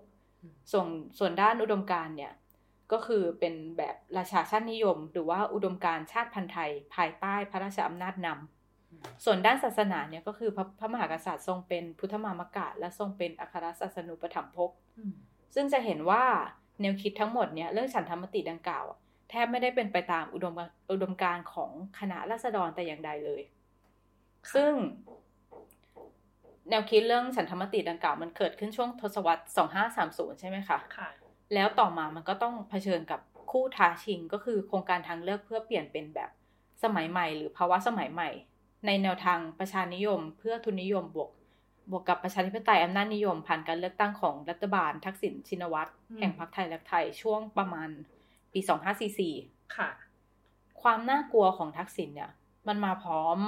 ส่วนส่วนด้านอุดมการณ์เนี่ย ก็คือเป็นแบบราชาชาตินิยม หรือว่าอุดมการณ์ชาติพันธุ์ไทย ภายใต้พระราชอำนาจนำส่วนด้านศาสนาเนี่ยก็คือพระพระมหากษัตริย์ทรงเป็นพุทธมามกะ และทรงเป็นอัครศาสนูปถัมภกอืมซึ่งจะเห็นว่าแนวคิดทั้งหมดเนี่ยเรื่องฉันธรรมติดังกล่าวอะแทบไม่ได้เป็นไปตามอุดมอุดมการณ์ของคณะราษฎรแต่อย่างใดเลย ซึ่ง แนวคิดเรื่องฉันธรรมติดังกล่าวมันเกิดขึ้นช่วงทศวรรษ 2530 ใช่ไหมคะค่ะ แล้วต่อมามันก็ต้องเผชิญกับคู่ท้าชิงก็คือโครงการทางเลือกเพื่อเปลี่ยนเป็นแบบสมัยใหม่ หรือภาวะสมัยใหม่ ในแนวทางประชานิยม เพื่อทุนนิยมบวกบวกกับประชาธิปไตยอำนาจนิยมผ่านการเลือกตั้งของรัฐบาล ทักษิณชินวัตรอืมแห่งพรรคไทยรักไทยช่วงประมาณปี 2544 ค่ะ ความน่ากลัวของทักษิณเนี่ย มันมาพร้อม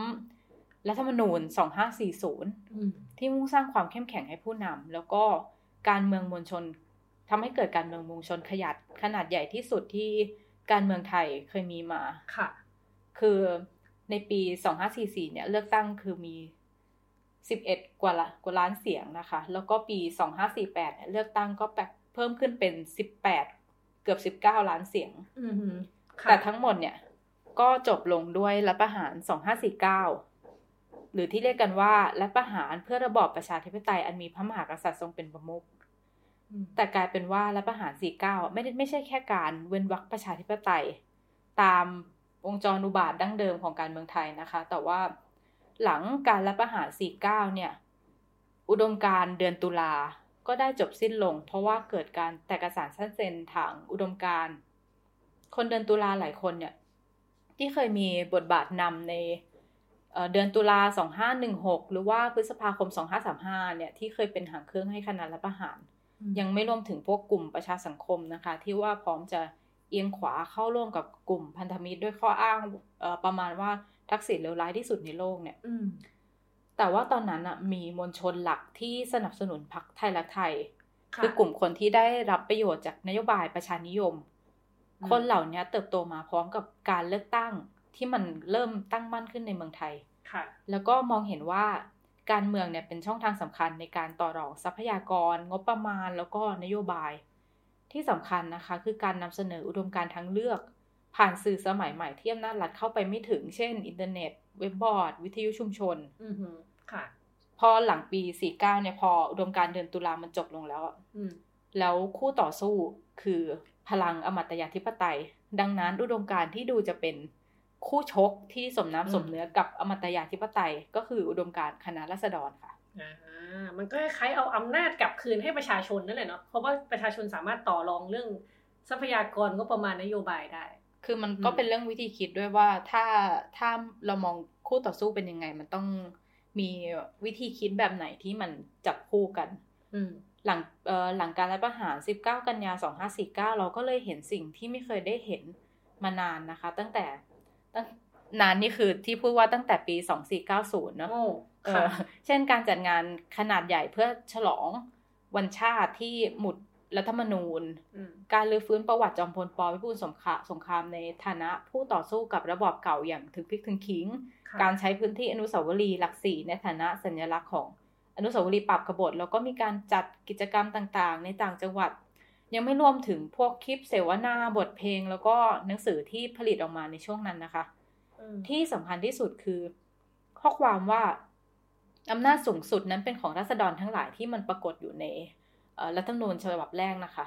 รัฐธรรมนูญ 2540อืมที่มุ่งสร้างความเข้มแข็งให้ผู้นำแล้วก็การเมืองมวลชน ทำให้เกิดการเมืองมวลชนขยัดขนาดใหญ่ที่สุดที่การเมืองไทยเคยมีมาค่ะ คือในปี 2544 เนี่ย เลือกตั้งคือมี 11 กว่าละกว่าล้านเสียงนะคะ แล้วก็ปี 2548 เนี่ยเลือกตั้งก็แบบเพิ่มขึ้นเป็น 18 เกือบ 19 ล้านเสียงอืมค่ะแต่ทั้งหมดเนี่ย ก็จบลงด้วยรัฐประหาร 2549 หรือที่เรียกกันว่ารัฐประหารเพื่อระบอบประชาธิปไตยอันมีพระมหากษัตริย์ทรงเป็นประมุขอืม แต่กลายเป็นว่ารัฐประหาร 49 ไม่ได้ไม่ใช่แค่การเว้นวรรคประชาธิปไตย ตามวงจรอุบาทดั้งเดิมของการเมืองไทยนะคะ แต่ว่าหลังการรัฐประหาร 49 เนี่ย อุดมการเดือนตุลาก็ได้จบสิ้นลง เพราะว่าเกิดการแตกกระสานสั้นเซนทางอุดมการ คนเดือนตุลาหลายคนเนี่ย ที่เคยมีบทบาทนำในเเดือนตุลา 2516 หรือว่าพฤษภาคม 2535 เนี่ย ที่เคยเป็นหางเครื่องให้คณะรัฐประหาร ยังไม่รวมถึงพวกกลุ่มประชาสังคมนะคะ ที่ว่าพร้อมจะเอียงขวาเข้าร่วมกับกลุ่มพันธมิตรด้วยข้ออ้างเอ่อประมาณว่าทักษิณเลวร้ายที่สุดในโลกเนี่ยอืมแต่ว่าตอนนั้นอะมีมวลชนหลักที่สนับสนุนพรรคไทยรักไทยค่ะคือกลุ่มคนที่ได้รับประโยชน์จากนโยบายประชานิยมอืมคนเหล่านี้เติบโตมาพร้อมกับการเลือกตั้งที่มันเริ่มตั้งมั่นขึ้นในเมืองไทยค่ะแล้วก็มองเห็นว่า การเมืองเนี่ยเป็นช่องทางสำคัญในการต่อรองทรัพยากร งบประมาณแล้วก็นโยบาย ที่สำคัญนะคะ คือการนำเสนออุดมการณ์ทางเลือก ผ่านสื่อสมัยใหม่ที่อำนาจรัฐเข้าไปไม่ถึง เช่น อินเทอร์เน็ต เว็บบอร์ด วิทยุชุมชนอืมฮึค่ะ พอหลังปี 49 เนี่ยพออุดมการณ์เดือนตุลามันจบลงแล้วอะอืมแล้วคู่ต่อสู้คือพลังอมตยาธิปไตย ดังนั้นอุดมการณ์ที่ดูจะเป็น คู่ชกที่สมน้ำสมเนื้อกับอมตยาธิปไตย ก็คืออุดมการณ์คณะรัษฎรค่ะอ่ามันก็คล้ายๆเอาอำนาจกลับคืนให้ประชาชนนั่นแหละเนาะเพราะว่าประชาชนสามารถต่อรองเรื่องทรัพยากรก็ประมาณนโยบายได้ คือมันก็อืมเป็นเรื่องวิธีคิดด้วยว่าถ้าถ้าเรามองคู่ต่อสู้เป็นยังไง มันต้องมีวิธีคิดแบบไหนที่มันจับคู่กันอืมหลังเอ่อหลังการรัฐประหาร 19 กันยา 2549 เราก็เลยเห็นสิ่งที่ไม่เคยได้เห็นมานานนะคะ ตั้งแต่ตั้ง นานนี่คือที่พูดว่าตั้งแต่ปี 2490 เนอะโอ้เอค่ะอเช่นการจัดงานขนาดใหญ่เพื่อฉลองวันชาติที่หมุดรัฐธรรมนูญอืมการรื้อฟื้นประวัติจอมพลปพิบูลสงครามสงครามในฐานะผู้ต่อสู้กับระบอบเก่าอย่างถึงพริกถึงขิงค่ะการใช้พื้นที่อนุสาวรีย์หลักสี่ในฐานะสัญลักษณ์ของอนุสาวรีย์ปราบกบฏแล้วก็มีการจัดกิจกรรมต่างๆ ในต่างจังหวัด ยังไม่รวมถึงพวกคลิปเสวนาบทเพลง แล้วก็หนังสือที่ผลิตออกมาในช่วงนั้นนะคะอืมที่สำคัญที่สุดคือ ข้อความว่าอำนาจสูงสุดนั้นเป็นของรัษฎรทั้งหลายที่มันปรากฏอยู่ในเอ่อรัฐธรรมนูญฉบับแรกนะคะ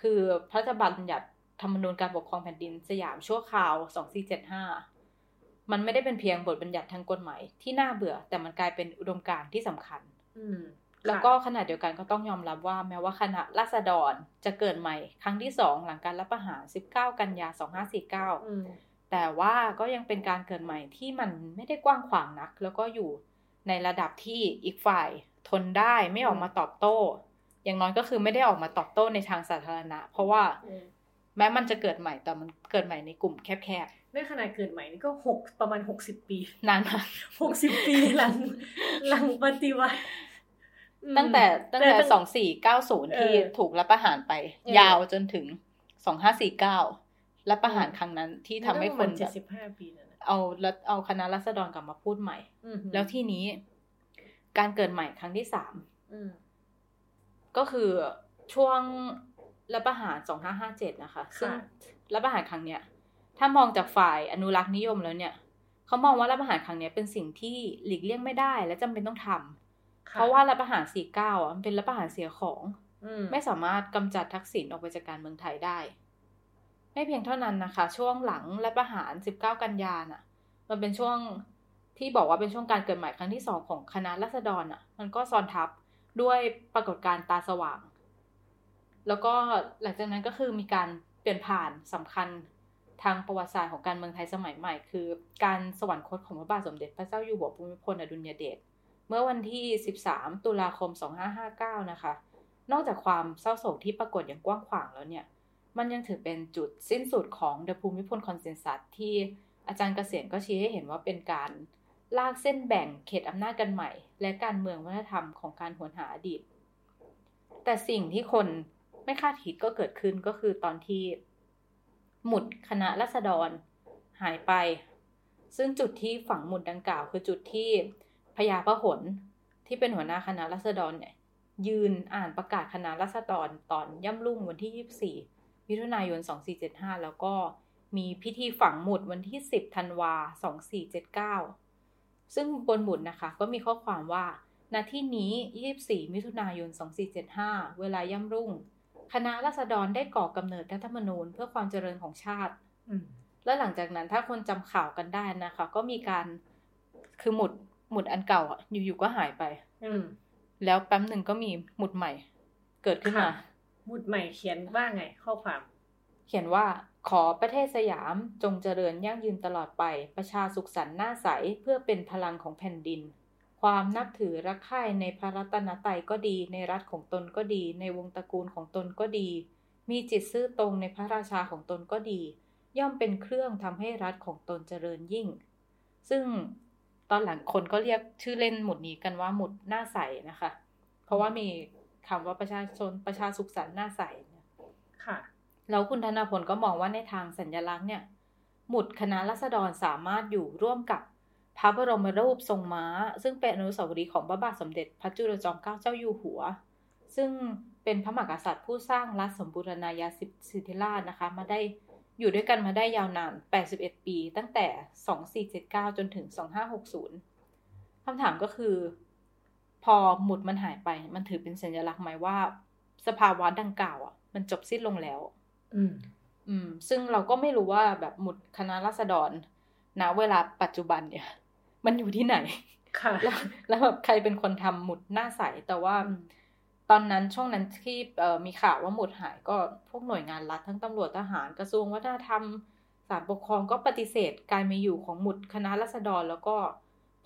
คือพระราชบัญญัติธรรมนูญการปกครองแผ่นดินสยามชั่วคราว 2475 มันไม่ได้เป็นเพียงบทบัญญัติทางกฎหมายที่น่าเบื่อ แต่มันกลายเป็นอุดมการณ์ที่สำคัญอืม แล้วก็ขณะเดียวกันก็ต้องยอมรับว่าแม้ว่าคณะราษฎรจะเกิดใหม่ครั้งที่สองหลังการรัฐประหาร 19 กันยา 2549อืมแต่ว่าก็ยังเป็นการเกิดใหม่ที่มันไม่ได้กว้างขวางนัก แล้วก็อยู่ในระดับที่อีกฝ่ายทนได้ไม่ออกมาตอบโต้ อย่างน้อยก็คือไม่ได้ออกมาตอบโต้ในทางสาธารณะ เพราะว่าอืมแม้มันจะเกิดใหม่แต่มันเกิดใหม่ในกลุ่มแคบในขณะเกิดใหม่นี่ก็หกประมาณหกสิบปีๆนานมากหกสิบปีหลังหลังปฏิวัติอืม ตั้งแต่ตั้งแต่แต่สองสี่เก้าศูนย์ที่เออถูกรัฐประหารไปเออยาวจนถึงสองห้าสี่เก้ารัฐประหารครั้งนั้นที่ทำให้คนเจ็แบดบสิบห้าปีนั่นนะเอารัฐเอาคณะรัษฎรกลับมาพูดใหม่อืมแล้วที่นี้ การเกิดใหม่ครั้งที่สามอืมก็คือช่วงรัฐประหาร2557นะคะ ซึ่งค่ะรัฐประหารครั้งเนี้ย ถ้ามองจากฝ่ายอนุรักษ์นิยมแล้วเนี่ย เขามองว่ารัฐประหารครั้งเนี้ยเป็นสิ่งที่หลีกเลี่ยงไม่ได้ และจำเป็นต้องทำค่ เพราะว่ารัฐประหาร49อะมันเป็นรัฐประหารเสียของอืมไม่สามารถกำจัดทักษิณออกไปจากการเมืองไทยได้ ไม่เพียงเท่านั้นนะคะ ช่วงหลังรัฐประหาร 19 กันยาน่ะ มันเป็นช่วงที่บอกว่าเป็นช่วงการเกิดใหม่ครั้งที่สองของคณะรัษฎรอะ มันก็ซ้อนทับด้วยปรากฏการณ์ตาสว่าง แล้วก็หลังจากนั้นก็คือมีการเปลี่ยนผ่านสำคัญทางประวัติศาสตร์ของการเมืองไทยสมัยใหม่ คือ การสวรรคตของพระบาทสมเด็จพระเจ้าอยู่หัวภูมิพลอดุลยเดช เมื่อวันที่ 13 ตุลาคม 2559 นะคะ นอกจากความเศร้าโศกที่ปรากฏอย่างกว้างขวางแล้วเนี่ย มันยังถือเป็นจุดสิ้นสุดของ The ภูมิพลคอนเซน s ัสที่อาจารย์เกษมก็ชี้ให้เห็นว่าเป็นการลากเส้นแบ่งเขตอำนาจกันใหม่ และการเมืองวัฒนธรรมของการหวนหาอดีต แต่สิ่งที่คนไม่คาดคิดก็เกิดขึ้นก็คือตอนที่ หมุดคณะรัษฎรหายไป ซึ่งจุดที่ฝังหมุดดังกล่าว คือจุดที่ พญาพหลที่เป็นหัวหน้าคณะรัษฎรเนี่ย ยืนอ่านประกาศคณะรัษฎรตอนย่ำรุ่งวันที่ 24 มิถุนายน 2475 แล้วก็มีพิธีฝังหมุดวันที่ 10 ธันวา 2479 ซึ่งบนหมุดนะคะก็มีข้อความว่า ณ ที่นี้ 24 มิถุนายน 2475 เวลาย่ำรุ่ง คณะรัษฎรได้ก่อกำเนิดรัฐธรรมนูญเพื่อความเจริญของชาติอืมและหลังจากนั้นถ้าคนจำข่าวกันได้นะคะ ก็มีการคือหมุด หมุดอันเก่าอะอยู่ๆก็หายไป อืม แล้วแป๊บหนึ่งก็มีหมุดใหม่ เกิดขึ้นมาค่ะหมุดใหม่เขียนว่าไง ข้อความ เขียนว่าขอประเทศสยามจงเจริญยั่งยืนตลอดไป ประชาสุขสันต์หน้าใสเพื่อเป็นพลังของแผ่นดิน ความนับถือรักใคร่ในพระรัตนตรัยก็ดี ในรัฐของตนก็ดี ในวงตระกูลของตนก็ดี มีจิตซื่อตรงในพระราชาของตนก็ดี ย่อมเป็นเครื่องทำให้รัฐของตนเจริญยิ่ง ซึ่งต อนหลังคนก็เรียกชื่อเล่นหมุดนี้กันว่าหมุดหน้าใสนะคะ เพราะว่ามีคำว่าประชาชนประชาสุขสันต์หน้าใสเนี่ยค่ะ แล้วคุณธนาพลก็มองว่าในทางสัญลักษณ์เนี่ย หมุดคณะรัษฎรสามารถอยู่ร่วมกับพระบรมรูปทรงม้า ซึ่งเป็นอนุสาวรีย์ของพระบาทสมเด็จพระจุลจอมเกล้าเจ้าอยู่หัว ซึ่งเป็นพระมหากษัตริย์ผู้สร้างรัฐสมบูรณาญาสิทธิราชนะคะ มาได้ อยู่ด้วยกันมาได้ยาวนาน 81 ปี ตั้งแต่ 2479 จนถึง 2560 คำถามก็คือ พอหมุดมันหายไป มันถือเป็นสัญลักษณ์ไหมว่า สภาวะดังกล่าวอะ มันจบสิ้นลงแล้ว อืม อืม ซึ่งเราก็ไม่รู้ว่าแบบหมุดคณะรัษฎรณเวลาปัจจุบันเนี่ย มันอยู่ที่ไหน ค่ะ แล้วแล้วแบบใครเป็นคนทำหมุดหน้าใส แต่ว่า อืมตอนนั้นช่วงนั้นที่มีข่าวว่าหมุดหายก็พวกหน่วยงานรัฐทั้งตำรวจทหารกระทรวงวัฒนธรรมศาลปกครองก็ปฏิเสธการมีอยู่ของหมุดคณะรัษฎรแล้วก็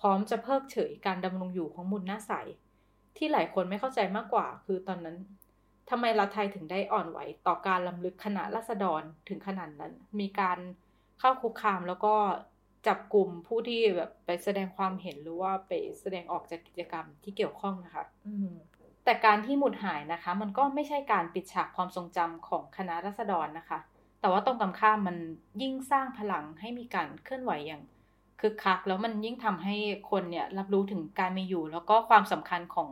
พร้อมจะเพิกเฉยการดำรงอยู่ของหมุดหน้าใส ที่หลายคนไม่เข้าใจมากกว่า คือตอนนั้นทำไมรัฐไทยถึงได้อ่อนไหวต่อการล้ำลึกคณะรัษฎรถึงขนาดนั้น มีการเข้าคุกคามแล้วก็จับกลุ่มผู้ที่แบบไปแสดงความเห็นหรือว่าไปแสดงออกจากกิจกรรมที่เกี่ยวข้องนะคะ อื แต่การที่หมุดหายนะคะ มันก็ไม่ใช่การปิดฉากความทรงจำของคณะรัษฎรนะคะ แต่ว่าตรงกันข้ามมันยิ่งสร้างพลังให้มีการเคลื่อนไหวอย่างคึกคัก แล้วมันยิ่งทำให้คนเนี่ยรับรู้ถึงการมีอยู่ แล้วก็ความสำคัญของ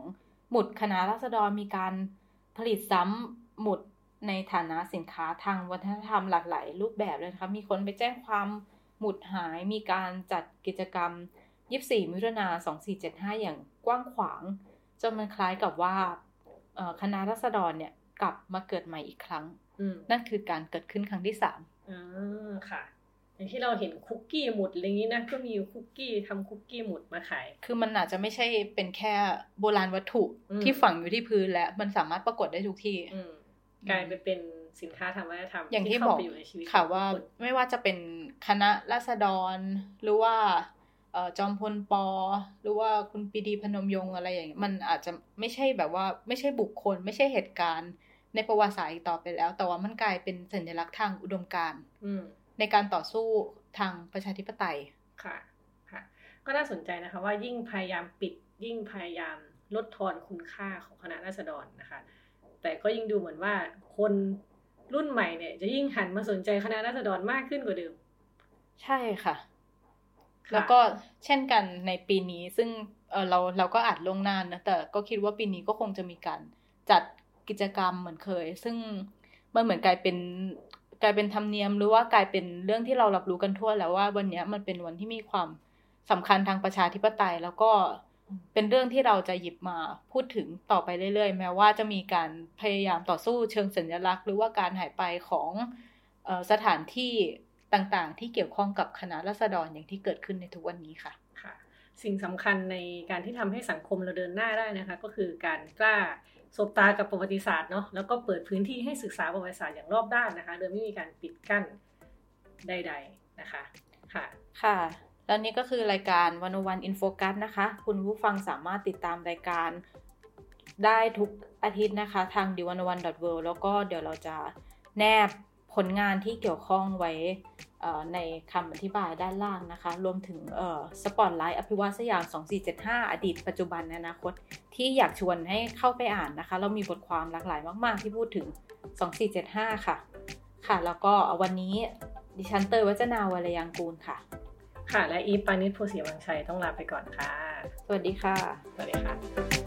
หมุดคณะรัษฎรมีการผลิตซ้ำหมุดในฐานะสินค้าทางวัฒนธรรมหลากหลายรูปแบบเลยนะคะ มีคนไปแจ้งความหมุดหาย มีการจัดกิจกรรม 24 มิถุนา 2475 อย่างกว้างขวาง จนมันคล้ายกับว่าคณะรัษฎรเนี่ยกลับมาเกิดใหม่อีกครั้ง นั่นคือการเกิดขึ้นครั้งที่สามอ่าค่ะ อย่างที่เราเห็นคุกกี้หมุดอะไรอย่างนี้นะก็มีคุกกี้ทำคุกกี้หมุดมาขาย คือมันอาจจะไม่ใช่เป็นแค่โบราณวัตถุที่ฝังอยู่ที่พื้นแล้วมันสามารถปรากฏได้ทุกที่กลายไปเป็นสินค้าทางวัฒนธรรมอย่างที่บอกค่ะว่าไม่ว่าจะเป็นคณะรัษฎรหรือว่า จอมพลปอ หรือว่าคุณปีดีพนมยงอะไรอย่างเงี้ยมันอาจจะไม่ใช่แบบว่าไม่ใช่บุคคล ไม่ใช่เหตุการณ์ในประวัติศาสตร์อีกต่อไปแล้ว แต่ว่ามันกลายเป็นสัญลักษณ์ทางอุดมการณ์ในการต่อสู้ทางประชาธิปไตยค่ะค่ะ ก็น่าสนใจนะคะว่ายิ่งพยายามปิดยิ่งพยายามลดทอนคุณค่าของคณะราษฎรนะคะ แต่ก็ยิ่งดูเหมือนว่าคนรุ่นใหม่เนี่ย จะยิ่งหันมาสนใจคณะราษฎรมากขึ้นกว่าเดิม ใช่ค่ะ แล้วก็เช่นกันในปีนี้ซึ่งเออเราเราก็อาจลงนานนะแต่ก็คิดว่าปีนี้ก็คงจะมีการจัดกิจกรรมเหมือนเคย ซึ่งมันเหมือนกลายเป็นกลายเป็นธรรมเนียมหรือว่ากลายเป็นเรื่องที่เรารับรู้กันทั่วแล้วว่าวันนี้มันเป็นวันที่มีความสำคัญทางประชาธิปไตย แล้วก็เป็นเรื่องที่เราจะหยิบมาพูดถึงต่อไปเรื่อยๆ แม้ว่าจะมีการพยายามต่อสู้เชิงสัญลักษณ์ หรือว่าการหายไปของสถานที่ ต่างๆ ที่เกี่ยวข้องกับคณะรัษฎรอย่างที่เกิดขึ้นในทุกวันนี้ค่ะค่ะ สิ่งสำคัญในการที่ทำให้สังคมเราเดินหน้าได้นะคะ ก็คือการกล้าสบตากับประวัติศาสตร์เนาะแล้วก็เปิดพื้นที่ให้ศึกษาประวัติศาสตร์อย่างรอบด้านนะคะ โดยไม่มีการปิดกั้นใด ๆนะคะค่ะค่ะแล้วนี่ก็คือรายการวันวันอินโฟกัสนะคะ คุณผู้ฟังสามารถติดตามรายการได้ทุกอาทิตย์นะคะ ทางดิวันวันดอทเแล้วก็เดี๋ยวเราจะแนบ ผลงานที่เกี่ยวข้องไว้ในคำอธิบายด้านล่างนะคะ รวมถึงสปอตไลท์อภิวัตสยาม 2475 อดีตปัจจุบันในอนาคต ที่อยากชวนให้เข้าไปอ่านนะคะ เรามีบทความหลากหลายมาก ๆ ที่พูดถึง 2475 ค่ะ ค่ะ แล้วก็วันนี้ดิฉันเตยวัจนาวรยังกูลค่ะ ค่ะ และอีปานิชโพสีวังชัยต้องลาไปก่อนค่ะ สวัสดีค่ะ สวัสดีค่ะ